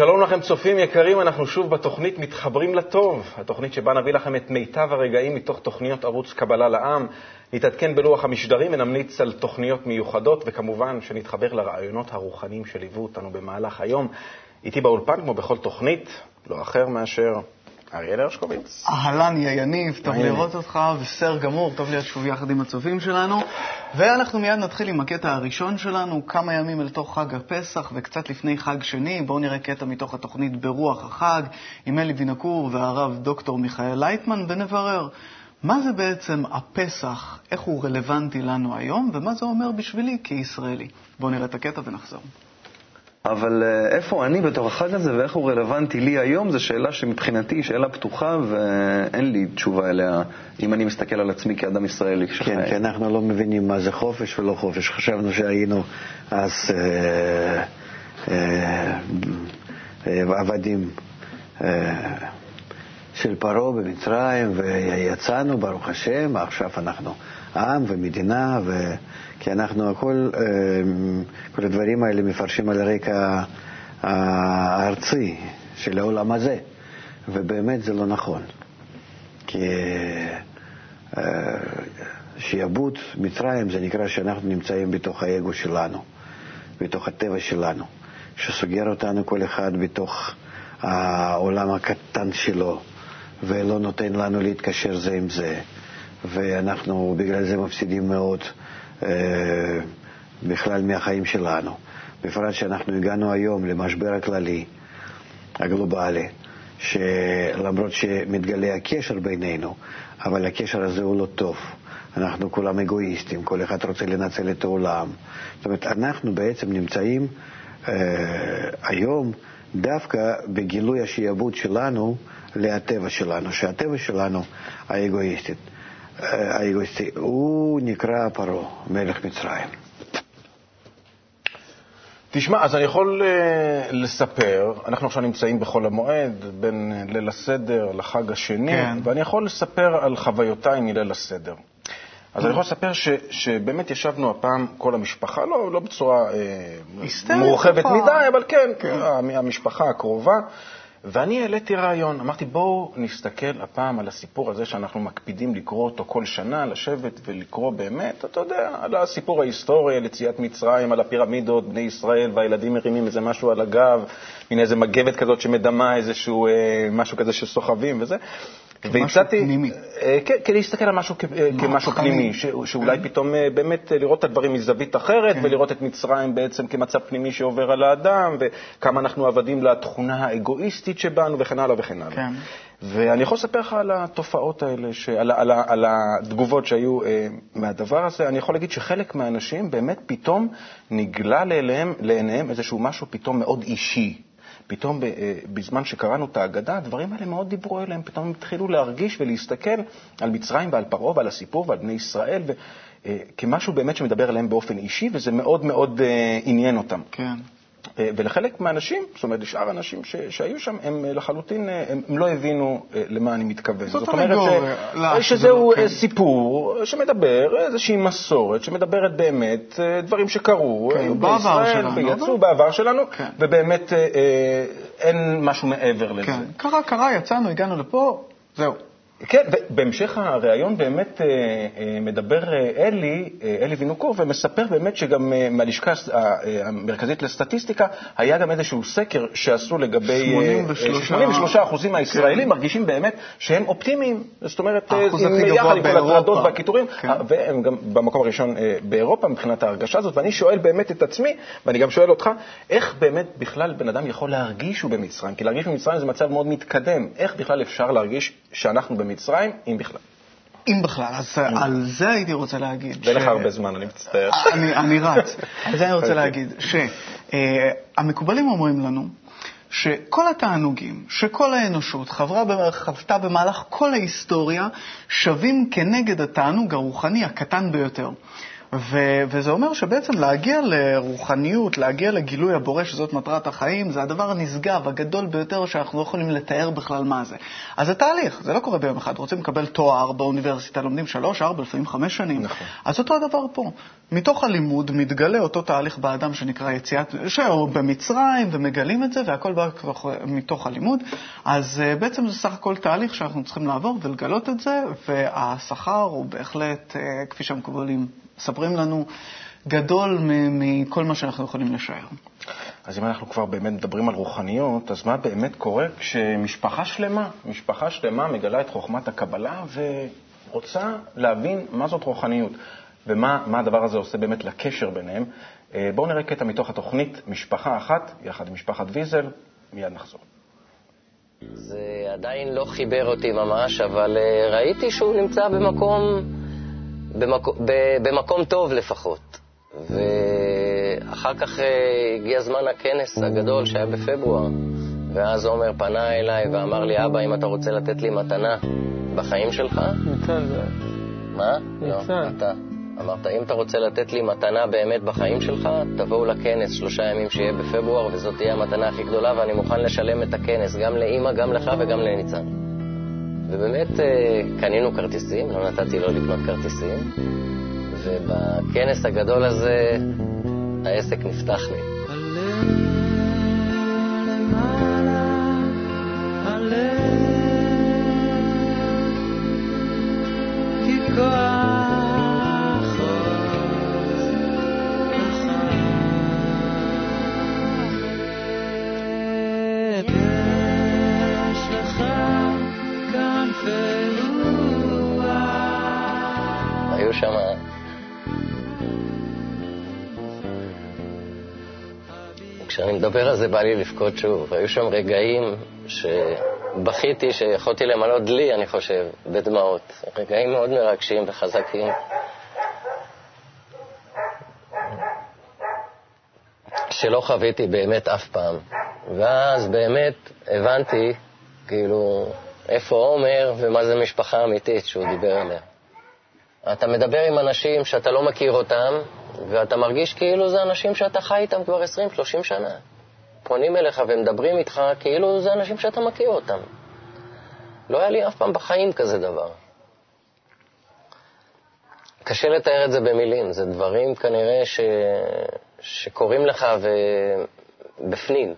שלום לכם צופים יקרים, אנחנו שוב בתוכנית מתחברים לטוב, התוכנית שבה נביא לכם את מיטב הרגעים מתוך תוכניות ערוץ קבלה לעם, נתעדכן בלוח המשדרים ונמליץ על תוכניות מיוחדות, וכמובן שנתחבר לרעיונות הרוחניים שליוו אותנו במהלך היום. איתי באולפן, כמו בכל תוכנית, לא אחר מאשר אריאל הרשקוביץ. אהלן, יא יניב, טוב לראות אותך, בסדר גמור, טוב להיות שוב יחד עם הצופים שלנו. ואנחנו מיד נתחיל עם הקטע הראשון שלנו, כמה ימים אל תוך חג הפסח וקצת לפני חג שני. בואו נראה קטע מתוך התוכנית ברוח החג, עם אלי וינקור והרב דוקטור מיכאל לייטמן, ונברר מה זה בעצם הפסח, איך הוא רלוונטי לנו היום, ומה זה אומר בשבילי כישראלי. בואו נראה את הקטע ונחזור. אבל אה, איפה אני בתוך החג הזה ואיך הוא רלוונטי לי היום, זו שאלה שמבחינתי היא שאלה פתוחה ואין לי תשובה אליה, אם אני מסתכל על עצמי כאדם ישראלי. כן, כי אנחנו לא מבינים מה זה חופש ולא חופש. חשבנו שהיינו אז אה, אה, אה, עבדים אה, של פרעה במצרים, ויצאנו, ברוך השם, עכשיו אנחנו עם ומדינה, ו... כי אנחנו הכל, אה, כל הדברים האלה מפרשים על הרקע הארצי של העולם הזה, ובאמת זה לא נכון. כי אה, שיעבוד מצרים זה נקרא שאנחנו נמצאים בתוך האגו שלנו, בתוך הטבע שלנו, שסוגר אותנו כל אחד בתוך העולם הקטן שלו, ולא נותן לנו להתקשר זה עם זה, ואנחנו בגלל זה מפסידים מאוד. אה, בכלל מהחיים שלנו. בפרט שאנחנו הגענו היום למשבר הכללי, הגלובלי, שלמרות שמתגלה הקשר בינינו, אבל הקשר הזה הוא לא טוב. אנחנו כולם אגואיסטים, כל אחד רוצה לנצל את העולם. זאת אומרת, אנחנו בעצם נמצאים אה, היום דווקא בגילוי השעבוד שלנו לטבע שלנו, שהטבע שלנו האגואיסטית. האגואיסטי, הוא נקרא פרעה, מלך מצרים. תשמע, אז אני יכול uh, לספר, אנחנו עכשיו נמצאים בחול המועד, בין ליל הסדר לחג השני, כן. ואני יכול לספר על חוויותיי מליל הסדר. אז אני יכול לספר ש, שבאמת ישבנו הפעם, כל המשפחה, לא, לא בצורה אה, מורחבת מדי, אבל כן, כן, המשפחה הקרובה. ואני העליתי רעיון, אמרתי בואו נסתכל הפעם על הסיפור הזה שאנחנו מקפידים לקרוא אותו כל שנה, לשבת ולקרוא באמת, אתה יודע, על הסיפור ההיסטורי, על יציאת מצרים, על הפירמידות, בני ישראל, והילדים מרימים איזה משהו על הגב, מין איזה מגבת כזאת שמדמה איזשהו אה, משהו כזה שסוחבים וזה. והצעתי, אה, כן, כדי להסתכל על משהו אה, כמשהו פנימי, שאולי כן. פתאום אה, באמת לראות את הדברים מזווית אחרת, כן. ולראות את מצרים בעצם כמצב פנימי שעובר על האדם, וכמה אנחנו עבדים לתכונה האגואיסטית שבנו, וכן הלאה וכן הלאה. כן. ואני יכול לספר לך על התופעות האלה, על, על, על התגובות שהיו מהדבר הזה. אני יכול להגיד שחלק מהאנשים באמת פתאום נגלה לעיניהם איזשהו משהו פתאום מאוד אישי. פתאום אה, בזמן שקראנו את ההגדה, הדברים האלה מאוד דיברו אליהם, פתאום הם התחילו להרגיש ולהסתכל על מצרים ועל פרעה ועל הסיפור ועל בני ישראל, ו, אה, כמשהו באמת שמדבר אליהם באופן אישי, וזה מאוד מאוד אה, עניין אותם. כן. אה, ולחלק מהאנשים, זאת אומרת, לשאר האנשים ש, שהיו שם, הם אה, לחלוטין, אה, הם, הם לא הבינו למה אני מתכוון. זאת, זאת אומרת ש, שזהו כן. סיפור שמדבר, איזושהי מסורת, שמדברת באמת דברים שקרו כן, שלנו. ויצאו בעבר שלנו, כן. ובאמת אין משהו מעבר לזה. כן, קרה, קרה, יצאנו, הגענו לפה, זהו. כן, בהמשך הריאיון באמת אה, אה, מדבר אה, אלי, אלי וינוקור, ומספר באמת שגם מהלשכה המרכזית לסטטיסטיקה היה גם איזשהו סקר שעשו לגבי... 83 83 אחוזים מהישראלים כן. מרגישים באמת שהם אופטימיים. זאת אומרת, יחד עם כל הטרדות והקיטורים, כן. והם גם במקום הראשון באירופה מבחינת ההרגשה הזאת, ואני שואל באמת את עצמי, ואני גם שואל אותך, איך באמת בכלל בן אדם יכול להרגיש שהוא במצרים? כי להרגיש במצרים זה מצב מאוד מתקדם. איך בכלל אפשר להרגיש שאנחנו במצרים? במצרים, אם בכלל. אם בכלל, אז על זה הייתי רוצה להגיד. ואין לך הרבה זמן, אני מצטער. אני רץ. על זה אני רוצה להגיד שהמקובלים אומרים לנו שכל התענוגים, שכל האנושות חוותה במהלך כל ההיסטוריה, שווים כנגד התענוג הרוחני הקטן ביותר. ו- וזה אומר שבעצם להגיע לרוחניות, להגיע לגילוי הבורא, שזאת מטרת החיים, זה הדבר הנשגב, הגדול ביותר, שאנחנו לא יכולים לתאר בכלל מה זה. אז זה תהליך, זה לא קורה ביום אחד. רוצים לקבל תואר באוניברסיטה, לומדים שלוש, ארבע, לפעמים חמש שנים. נכון. אז אותו הדבר פה. מתוך הלימוד מתגלה אותו תהליך באדם שנקרא יציאת, שהוא במצרים, ומגלים את זה, והכל בא מתוך הלימוד. אז uh, בעצם זה סך הכל תהליך שאנחנו צריכים לעבור ולגלות את זה, והשכר הוא בהחלט, uh, כפי שהמקובלים מספרים לנו, גדול מכל מה שאנחנו יכולים לשער. אז אם אנחנו כבר באמת מדברים על רוחניות, אז מה באמת קורה כשמשפחה שלמה, משפחה שלמה מגלה את חוכמת הקבלה ורוצה להבין מה זאת רוחניות ומה מה הדבר הזה עושה באמת לקשר ביניהם? אה, בואו נראה קטע מתוך התוכנית משפחה אחת, יחד עם משפחת ויזל, מיד נחזור. זה עדיין לא חיבר אותי ממש, אבל אה, ראיתי שהוא נמצא במקום, במקום, במקום טוב לפחות. ואחר כך אה, הגיע זמן הכנס הגדול שהיה בפברואר, ואז עומר פנה אליי ואמר לי, אבא, אם אתה רוצה לתת לי מתנה בחיים שלך, ניצן זה... מה? ניצן. לא, אתה. אמרת, אם אתה רוצה לתת לי מתנה באמת בחיים שלך, תבואו לכנס שלושה ימים שיהיה בפברואר, וזאת תהיה המתנה הכי גדולה, ואני מוכן לשלם את הכנס, גם לאימא, גם לך וגם לניצן. ובאמת אה, קנינו כרטיסים, לא נתתי לו לקנות כרטיסים, ובכנס הגדול הזה העסק נפתח לי. היו כשאני מדבר על זה בא לי לבכות שוב. היו שם רגעים שבכיתי שיכולתי למלא דלי, אני חושב, בדמעות. רגעים מאוד מרגשים וחזקים. שלא חוויתי באמת אף פעם. ואז באמת הבנתי, כאילו, איפה עומר ומה זה משפחה אמיתית שהוא דיבר עליה. אתה מדבר עם אנשים שאתה לא מכיר אותם, ואתה מרגיש כאילו זה אנשים שאתה חי איתם כבר 20-30 שנה. פונים אליך ומדברים איתך כאילו זה אנשים שאתה מכיר אותם. לא היה לי אף פעם בחיים כזה דבר. קשה לתאר את זה במילים, זה דברים כנראה ש... שקורים לך ובפנים.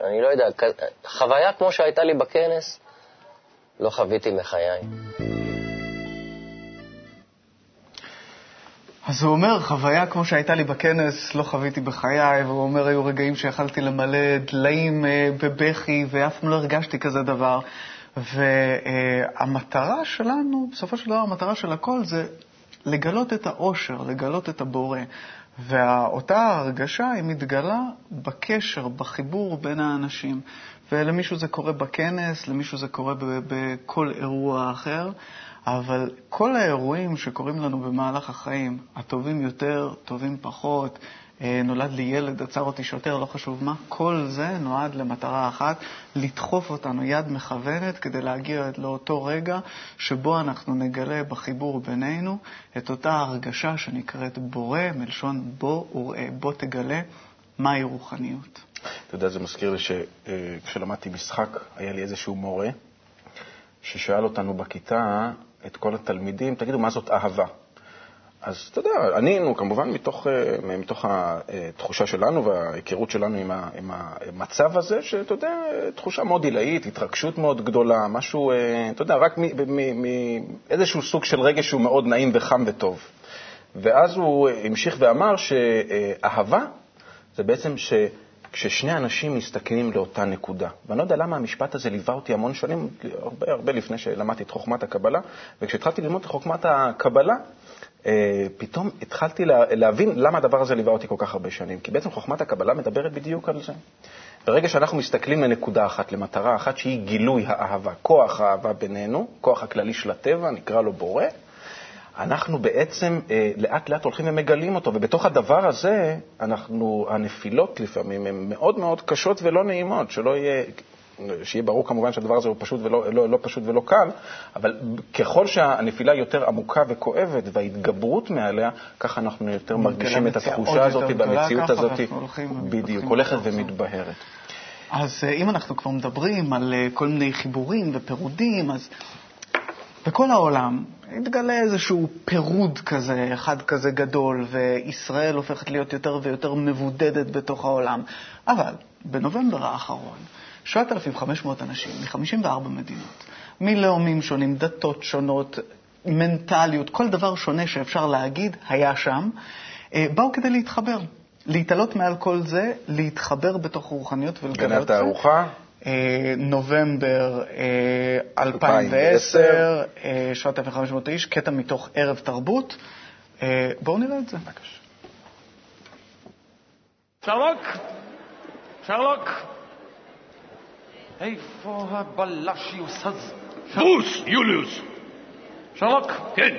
אני לא יודע, חוויה כמו שהייתה לי בכנס, לא חוויתי מחיי. אז הוא אומר, חוויה כמו שהייתה לי בכנס, לא חוויתי בחיי, והוא אומר, היו רגעים שיכלתי למלא דליים אה, בבכי, ואף פעם לא הרגשתי כזה דבר. והמטרה שלנו, בסופו של דבר, המטרה של הכל זה לגלות את האושר, לגלות את הבורא. ואותה הרגשה היא מתגלה בקשר, בחיבור בין האנשים. ולמישהו זה קורה בכנס, למישהו זה קורה בכל אירוע אחר, אבל כל האירועים שקורים לנו במהלך החיים, הטובים יותר, טובים פחות, אה, נולד לי ילד, עצר אותי שוטר, לא חשוב מה, כל זה נועד למטרה אחת, לדחוף אותנו יד מכוונת כדי להגיע לאותו רגע שבו אנחנו נגלה בחיבור בינינו את אותה הרגשה שנקראת בורא, מלשון בוא וראה, בוא תגלה מהי רוחניות. אתה יודע, זה מזכיר לי שכשלמדתי משחק, היה לי איזשהו מורה ששאל אותנו בכיתה, את כל התלמידים, תגידו, מה זאת אהבה? אז אתה יודע, ענינו כמובן מתוך, אה, מתוך התחושה שלנו וההיכרות שלנו עם, המצב הזה, שאתה יודע, תחושה מאוד עילאית, התרגשות מאוד גדולה, משהו, אה, אתה יודע, רק מאיזשהו סוג של רגש שהוא מאוד נעים וחם וטוב. ואז הוא המשיך ואמר שאהבה זה בעצם ש... כששני אנשים מסתכלים לאותה נקודה. ואני לא יודע למה המשפט הזה ליווה אותי המון שנים, הרבה הרבה לפני שלמדתי את חוכמת הקבלה, וכשהתחלתי ללמוד את חוכמת הקבלה, אה, פתאום התחלתי לה, להבין למה הדבר הזה ליווה אותי כל כך הרבה שנים. כי בעצם חוכמת הקבלה מדברת בדיוק על זה. ברגע שאנחנו מסתכלים לנקודה אחת, למטרה אחת, שהיא גילוי האהבה, כוח האהבה בינינו, כוח הכללי של הטבע, נקרא לו בורא, אנחנו בעצם אה, לאט לאט הולכים ומגלים אותו, ובתוך הדבר הזה, אנחנו, הנפילות לפעמים הן מאוד מאוד קשות ולא נעימות, שלא יהיה, שיהיה ברור כמובן שהדבר הזה הוא פשוט ולא לא, לא פשוט ולא קל, אבל ככל שהנפילה יותר עמוקה וכואבת וההתגברות מעליה, ככה אנחנו יותר מרגישים את התחושה הזאת והמציאות הזאת, בדיוק, הולכת ומתבהרת. אז אה, אם אנחנו כבר מדברים על אה, כל מיני חיבורים ופירודים, אז בכל העולם התגלה איזשהו פירוד כזה, אחד כזה גדול, וישראל הופכת להיות יותר ויותר מבודדת בתוך העולם. אבל בנובמבר האחרון, 7,500 אנשים מ-54 מדינות, מלאומים שונים, דתות שונות, מנטליות, כל דבר שונה שאפשר להגיד היה שם, אה, באו כדי להתחבר. להתעלות מעל כל זה, להתחבר בתוך רוחניות ולגלות את זה. התערוכה? אה, נובמבר 2010, 7,500 איש, קטע מתוך ערב תרבות. אה, בואו נראה את זה. בבקשה. שרלוק! שרלוק! איפה הבלשיוס הזה? בוס, יוליוס! שרלוק! כן.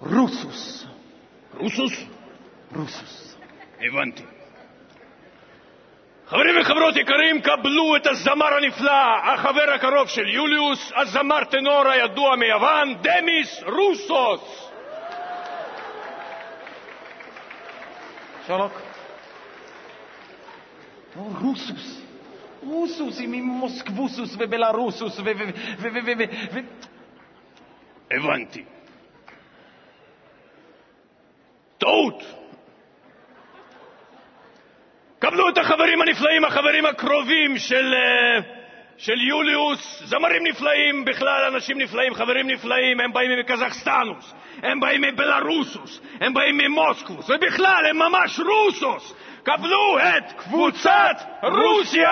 רוסוס. רוסוס? רוסוס. הבנתי. חברים וחברות יקרים, קבלו את הזמר הנפלא, החבר הקרוב של יוליוס, הזמר טנור הידוע מיוון, דמיס רוסוס. שרלוק? רוסוס. רוסוס עם מוסקבוסוס ובלרוסוס ו... ו... ו... ו... הבנתי. טעות. קבלו את החברים הנפלאים, החברים הקרובים של, של יוליוס, זמרים נפלאים, בכלל אנשים נפלאים, חברים נפלאים, הם באים מקזחסטנוס, הם באים מבלרוסוס, הם באים ממוסקבוס, ובכלל הם ממש רוסוס. קבלו את קבוצת רוסיה!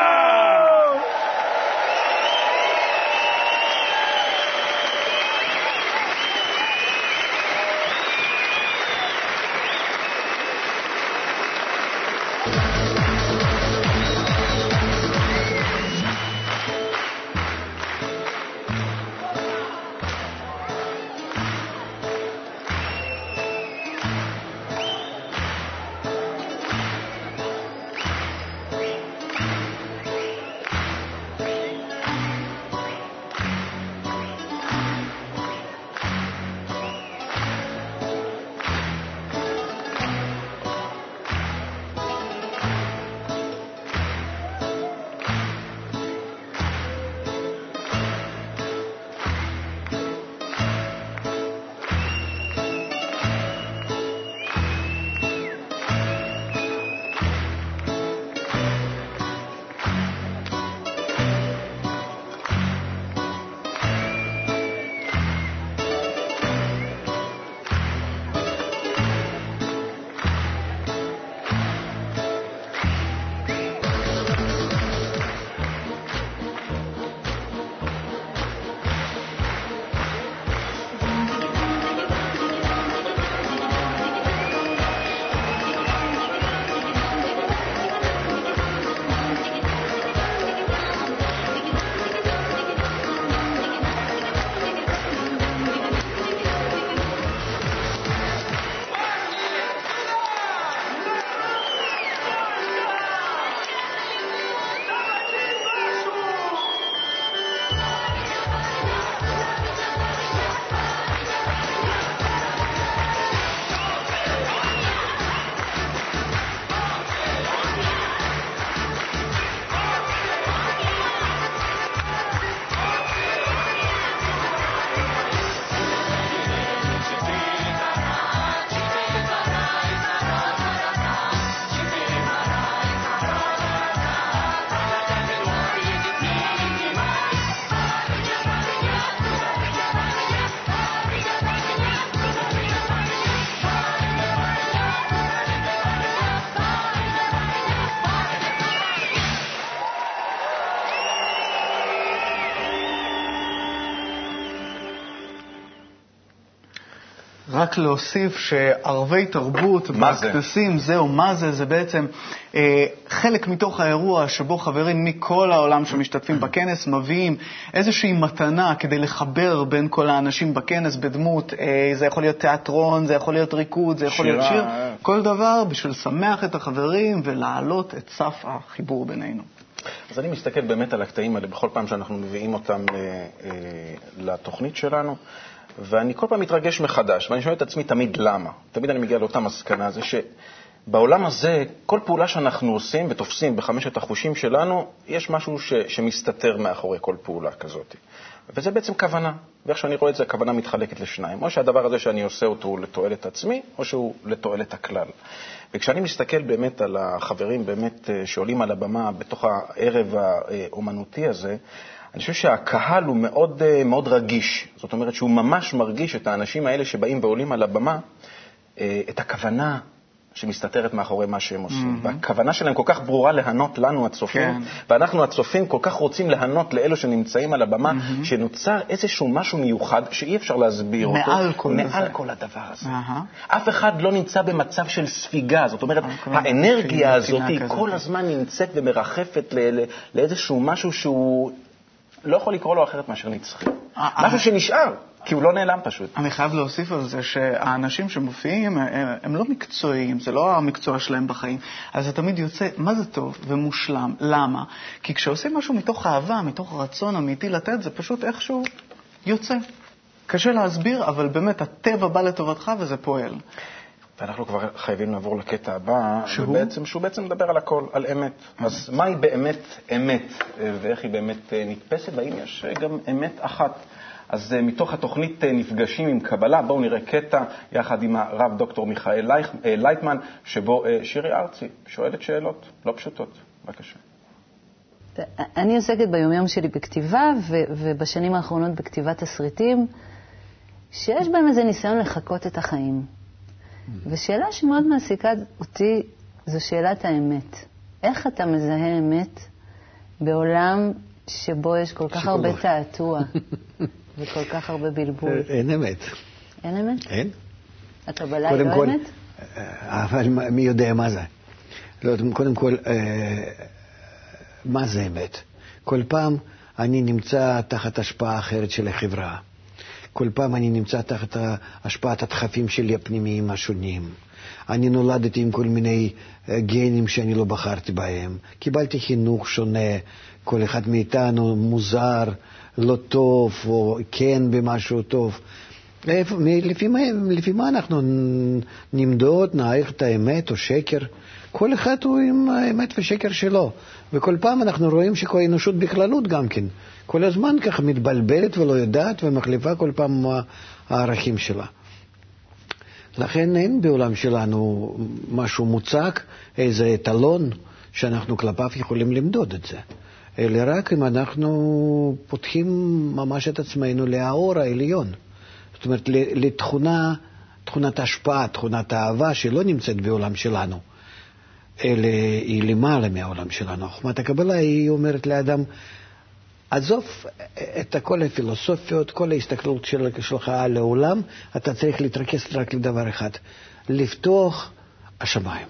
רק להוסיף שערבי תרבות מה זה? בכנסים, זהו, מה זה? זה בעצם אה, חלק מתוך האירוע שבו חברים מכל העולם שמשתתפים בכנס מביאים איזושהי מתנה כדי לחבר בין כל האנשים בכנס בדמות, אה, זה יכול להיות תיאטרון, זה יכול להיות ריקוד, זה יכול להיות שירה, שיר, אה. כל דבר בשביל לשמח את החברים ולהעלות את סף החיבור בינינו. אז אני מסתכל באמת על הקטעים האלה בכל פעם שאנחנו מביאים אותם אה, אה, לתוכנית שלנו, ואני כל פעם מתרגש מחדש, ואני שואל את עצמי תמיד למה. תמיד אני מגיע לאותה מסקנה, זה שבעולם הזה, כל פעולה שאנחנו עושים ותופסים בחמשת החושים שלנו, יש משהו ש, שמסתתר מאחורי כל פעולה כזאת. וזה בעצם כוונה. ואיך שאני רואה את זה, הכוונה מתחלקת לשניים. או שהדבר הזה שאני עושה אותו הוא לתועלת עצמי, או שהוא לתועלת הכלל. וכשאני מסתכל באמת על החברים באמת אה, שעולים על הבמה בתוך הערב האומנותי הזה, אני חושב שהקהל הוא מאוד, אה, מאוד רגיש. זאת אומרת שהוא ממש מרגיש את האנשים האלה שבאים ועולים על הבמה, אה, את הכוונה שמסתתרת מאחורי מה שהם עושים. Mm-hmm. והכוונה שלהם כל כך ברורה להנות לנו, הצופים, כן. ואנחנו הצופים כל כך רוצים להנות לאלו שנמצאים על הבמה, mm-hmm. שנוצר איזשהו משהו מיוחד שאי אפשר להסביר אותו. מעל כל מעל זה. כל הדבר הזה. אהה. אף אחד לא נמצא במצב של ספיגה, זאת אומרת, כל האנרגיה הזאת היא. כל הזמן נמצאת ומרחפת לאיזשהו משהו שהוא לא יכול לקרוא לו אחרת מאשר נצחי. אה, משהו אה. שנשאר, כי הוא לא נעלם פשוט. אני חייב להוסיף על זה שהאנשים שמופיעים הם לא מקצועיים, זה לא המקצוע שלהם בחיים. אז זה תמיד יוצא, מה זה טוב ומושלם? למה? כי כשעושים משהו מתוך אהבה, מתוך רצון אמיתי לתת, זה פשוט איכשהו יוצא. קשה להסביר, אבל באמת הטבע בא לטובתך וזה פועל. ואנחנו כבר חייבים לעבור לקטע הבא, שהוא? ובעצם, שהוא בעצם מדבר על הכל, על אמת. אז מהי באמת אמת, אה, ואיך היא באמת אה, נתפסת, והאם יש אה, גם אמת אחת? אז מתוך התוכנית נפגשים עם קבלה, בואו נראה קטע יחד עם הרב דוקטור מיכאל לייטמן, שבו שירי ארצי שואלת שאלות לא פשוטות. בבקשה. אני עוסקת ביומיום שלי בכתיבה, ו- ובשנים האחרונות בכתיבת תסריטים, שיש בהם איזה ניסיון לחקות את החיים. ושאלה שמאוד מעסיקה אותי זו שאלת האמת. איך אתה מזהה אמת בעולם שבו יש כל כך הרבה. תעתוע וכל כך הרבה בלבול? אין אמת. אין אמת? אין. הקבלה היא קודם לא כל, אמת? אה, אבל מי יודע מה זה? לא, קודם כל, אה, מה זה אמת? כל פעם אני נמצא תחת השפעה אחרת של החברה. כל פעם אני נמצא תחת השפעת הדחפים שלי הפנימיים השונים. אני נולדתי עם כל מיני אה, גנים שאני לא בחרתי בהם. קיבלתי חינוך שונה, כל אחד מאיתנו מוזר, לא טוב, או כן במשהו טוב. לפי מה, לפי מה אנחנו נמדוד, נעריך את האמת או שקר? כל אחד הוא עם האמת ושקר שלו. וכל פעם אנחנו רואים שכל האנושות בכללות גם כן. כל הזמן ככה מתבלבלת ולא יודעת ומחליפה כל פעם הערכים שלה. לכן אין בעולם שלנו משהו מוצק, איזה אתלון שאנחנו כלפיו יכולים למדוד את זה. אלא רק אם אנחנו פותחים ממש את עצמנו לאור העליון. זאת אומרת, לתכונה, תכונת השפעה, תכונת האהבה שלא נמצאת בעולם שלנו, אלא היא למעלה מהעולם שלנו. חוכמת הקבלה היא אומרת לאדם, עזוב את כל הפילוסופיות, כל ההסתכלות של, שלך על העולם, אתה צריך להתרכז רק לדבר אחד, לפתוח השמיים.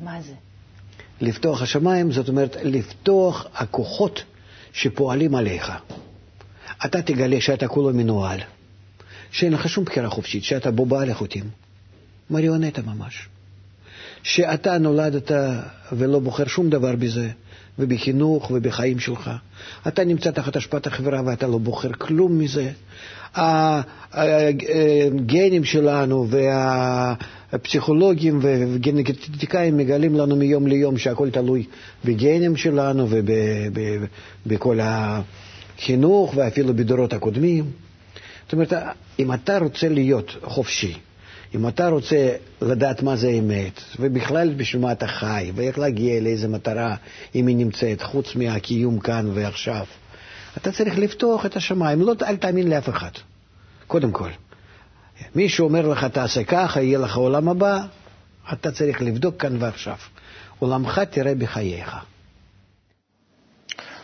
מה זה? לפתוח השמיים, זאת אומרת, לפתוח הכוחות שפועלים עליך. אתה תגלה שאתה כולו מנוהל, שאין לך שום בחירה חופשית, שאתה בובה על החוטים. מריונטה ממש. שאתה נולדת ולא בוחר שום דבר בזה, ובחינוך ובחיים שלך. אתה נמצא תחת השפעת החברה ואתה לא בוחר כלום מזה. הגנים שלנו והפסיכולוגים וגנטיקאים מגלים לנו מיום ליום שהכל תלוי בגנים שלנו ובכל החינוך ואפילו בדורות הקודמים. זאת אומרת, אם אתה רוצה להיות חופשי, אם אתה רוצה לדעת מה זה אמת, ובכלל בשביל מה אתה חי, ואיך להגיע לאיזו מטרה, אם היא נמצאת, חוץ מהקיום כאן ועכשיו, אתה צריך לפתוח את השמיים. לא, אל תאמין לאף אחד, קודם כל. מי שאומר לך, תעשה ככה, יהיה לך עולם הבא, אתה צריך לבדוק כאן ועכשיו. עולמך תראה בחייך.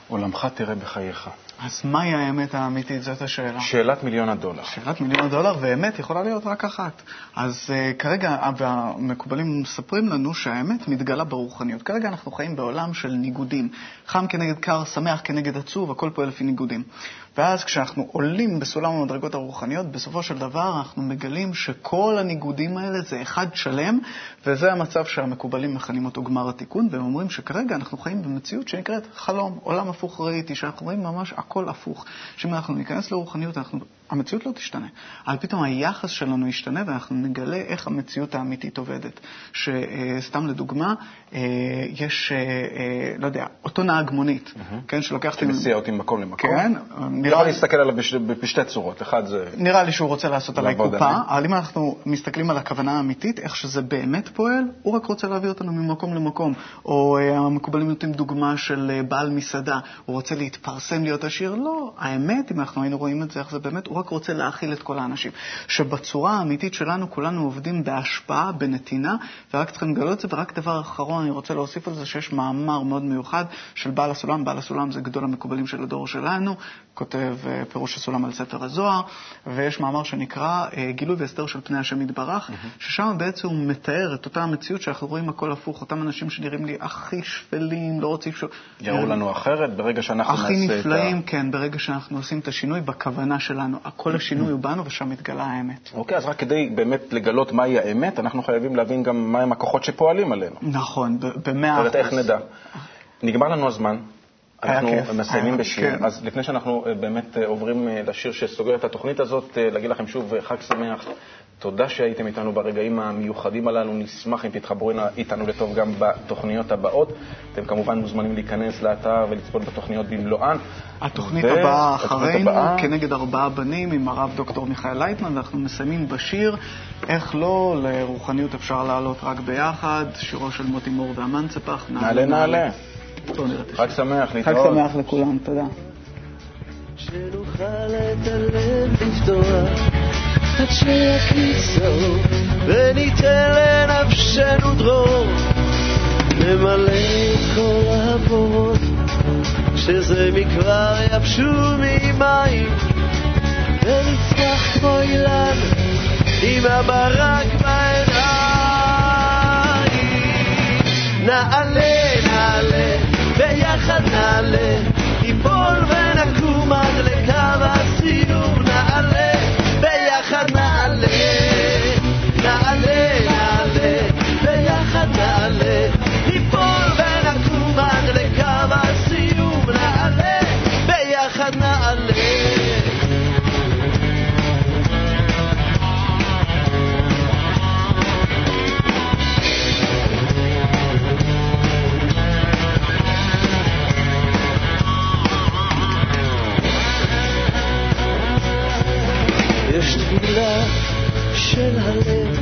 עולמך תראה בחייך. אז מהי האמת האמיתית? זאת השאלה. שאלת מיליון הדולר. שאלת מיליון הדולר, ואמת יכולה להיות רק אחת. אז uh, כרגע, המקובלים מספרים לנו שהאמת מתגלה ברוחניות. כרגע אנחנו חיים בעולם של ניגודים. חם כנגד קר, שמח כנגד עצוב, הכל פועל לפי ניגודים. ואז כשאנחנו עולים בסולם המדרגות הרוחניות, בסופו של דבר אנחנו מגלים שכל הניגודים האלה זה אחד שלם, וזה המצב שהמקובלים מכנים אותו גמר התיקון, והם אומרים שכרגע אנחנו חיים במציאות שנקראת חלום, עולם הפוך ראיתי, שאנחנו רואים ממש הכל הפוך. שאם אנחנו ניכנס לרוחניות, אנחנו, המציאות לא תשתנה, אבל פתאום היחס שלנו ישתנה ואנחנו נגלה איך המציאות האמיתית עובדת. שסתם לדוגמה, אה, יש, אה, לא יודע, אותו נהג מונית, כן, שלוקח... שמסיע אותי ממקום למקום. כן, נראה לי להסתכל עליו בש... בשתי צורות. אחד זה... נראה לי שהוא רוצה לעשות עליי קופה, אבל אם אנחנו מסתכלים על הכוונה האמיתית, איך שזה באמת פועל, הוא רק רוצה להביא אותנו ממקום למקום. או המקובלים נותנים דוגמה של בעל מסעדה, הוא רוצה להתפרסם להיות עשיר. לא, האמת, אם אנחנו היינו רואים את זה, איך זה באמת, הוא רק רוצה להאכיל את כל האנשים. שבצורה האמיתית שלנו, כולנו עובדים בהשפעה, בנתינה, ורק צריכים לגלות את זה. ורק דבר אחרון, אני רוצה להוסיף על זה שיש מאמר מאוד מיוחד של בעל הסולם. בעל הסולם זה גדול המקובלים של הדור שלנו. כותב אה, פירוש הסולם על ספר הזוהר, ויש מאמר שנקרא אה, גילוי והסתר של פני השם יתברך, mm-hmm. ששם בעצם הוא מתאר את אותה המציאות שאנחנו רואים הכל הפוך, אותם אנשים שנראים לי הכי שפלים, לא רוצים ש... יראו לנו אחרת ברגע שאנחנו נעשה את ה... הכי נפלאים, כן, ברגע שאנחנו עושים את השינוי בכוונה שלנו. כל השינוי הוא בנו ושם מתגלה האמת. אוקיי, אז רק כדי באמת לגלות מהי האמת, אנחנו חייבים להבין גם מהם הכוחות שפועלים עלינו. נכון, במאה אחוז. איך נדע. נגמר לנו הזמן. אנחנו מסיימים בשיר, כן. אז לפני שאנחנו אה, באמת אה, עוברים אה, לשיר שסוגר את התוכנית הזאת, להגיד לכם שוב חג שמח. תודה שהייתם איתנו ברגעים המיוחדים הללו, נשמח אם תתחברו איתנו לטוב גם בתוכניות הבאות. אתם כמובן מוזמנים להיכנס לאתר ולצפות בתוכניות במלואן. התוכנית ו... הבאה אחרינו, הבאה... כנגד ארבעה בנים, עם הרב דוקטור מיכאל לייטמן, ואנחנו מסיימים בשיר איך לא, לרוחניות אפשר לעלות רק ביחד, שירו של מוטי מור והמנצפח. נעלה נעלה. נעלה. חג שמח, להתראות. חג שמח לכולם, תודה. שנוכל את הלב לפתוח עד שיקיצו וניתן לנפשנו דרור נמלא את כל הבורות שזה מכבר יבשו ממים ונצמח כמו אילן עם הברק בעיניים נעלה, נעלה ביחד נעלה, ניפול ונקום עד לקו הסיום, נעלה, של הלב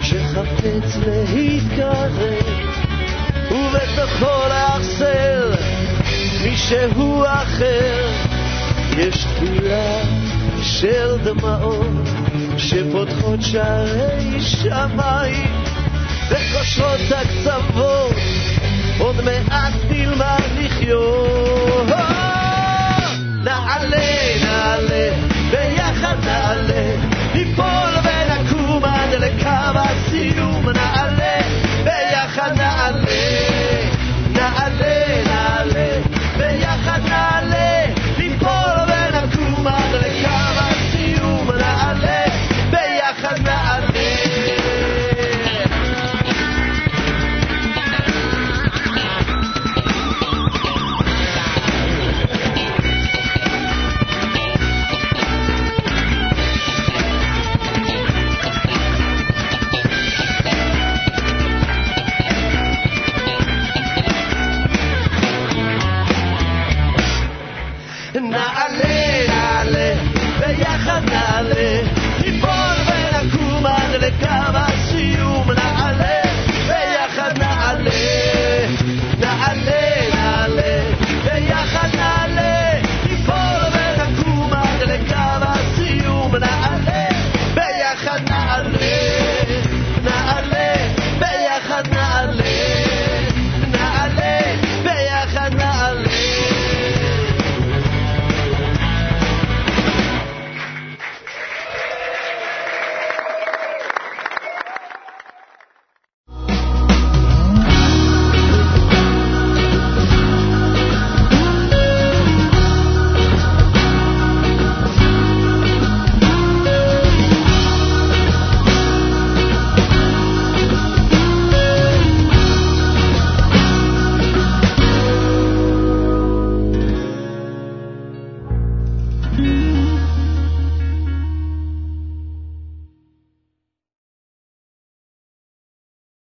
שחפץ להתקרב ובתוכו לאחסל מישהו אחר. יש תפילה של דמעות שפותחות שערי שמיים וקושרות הקצוות. עוד מעט נלמד לחיות. נעלה, נעלה, ביחד נעלה, ניפול moment I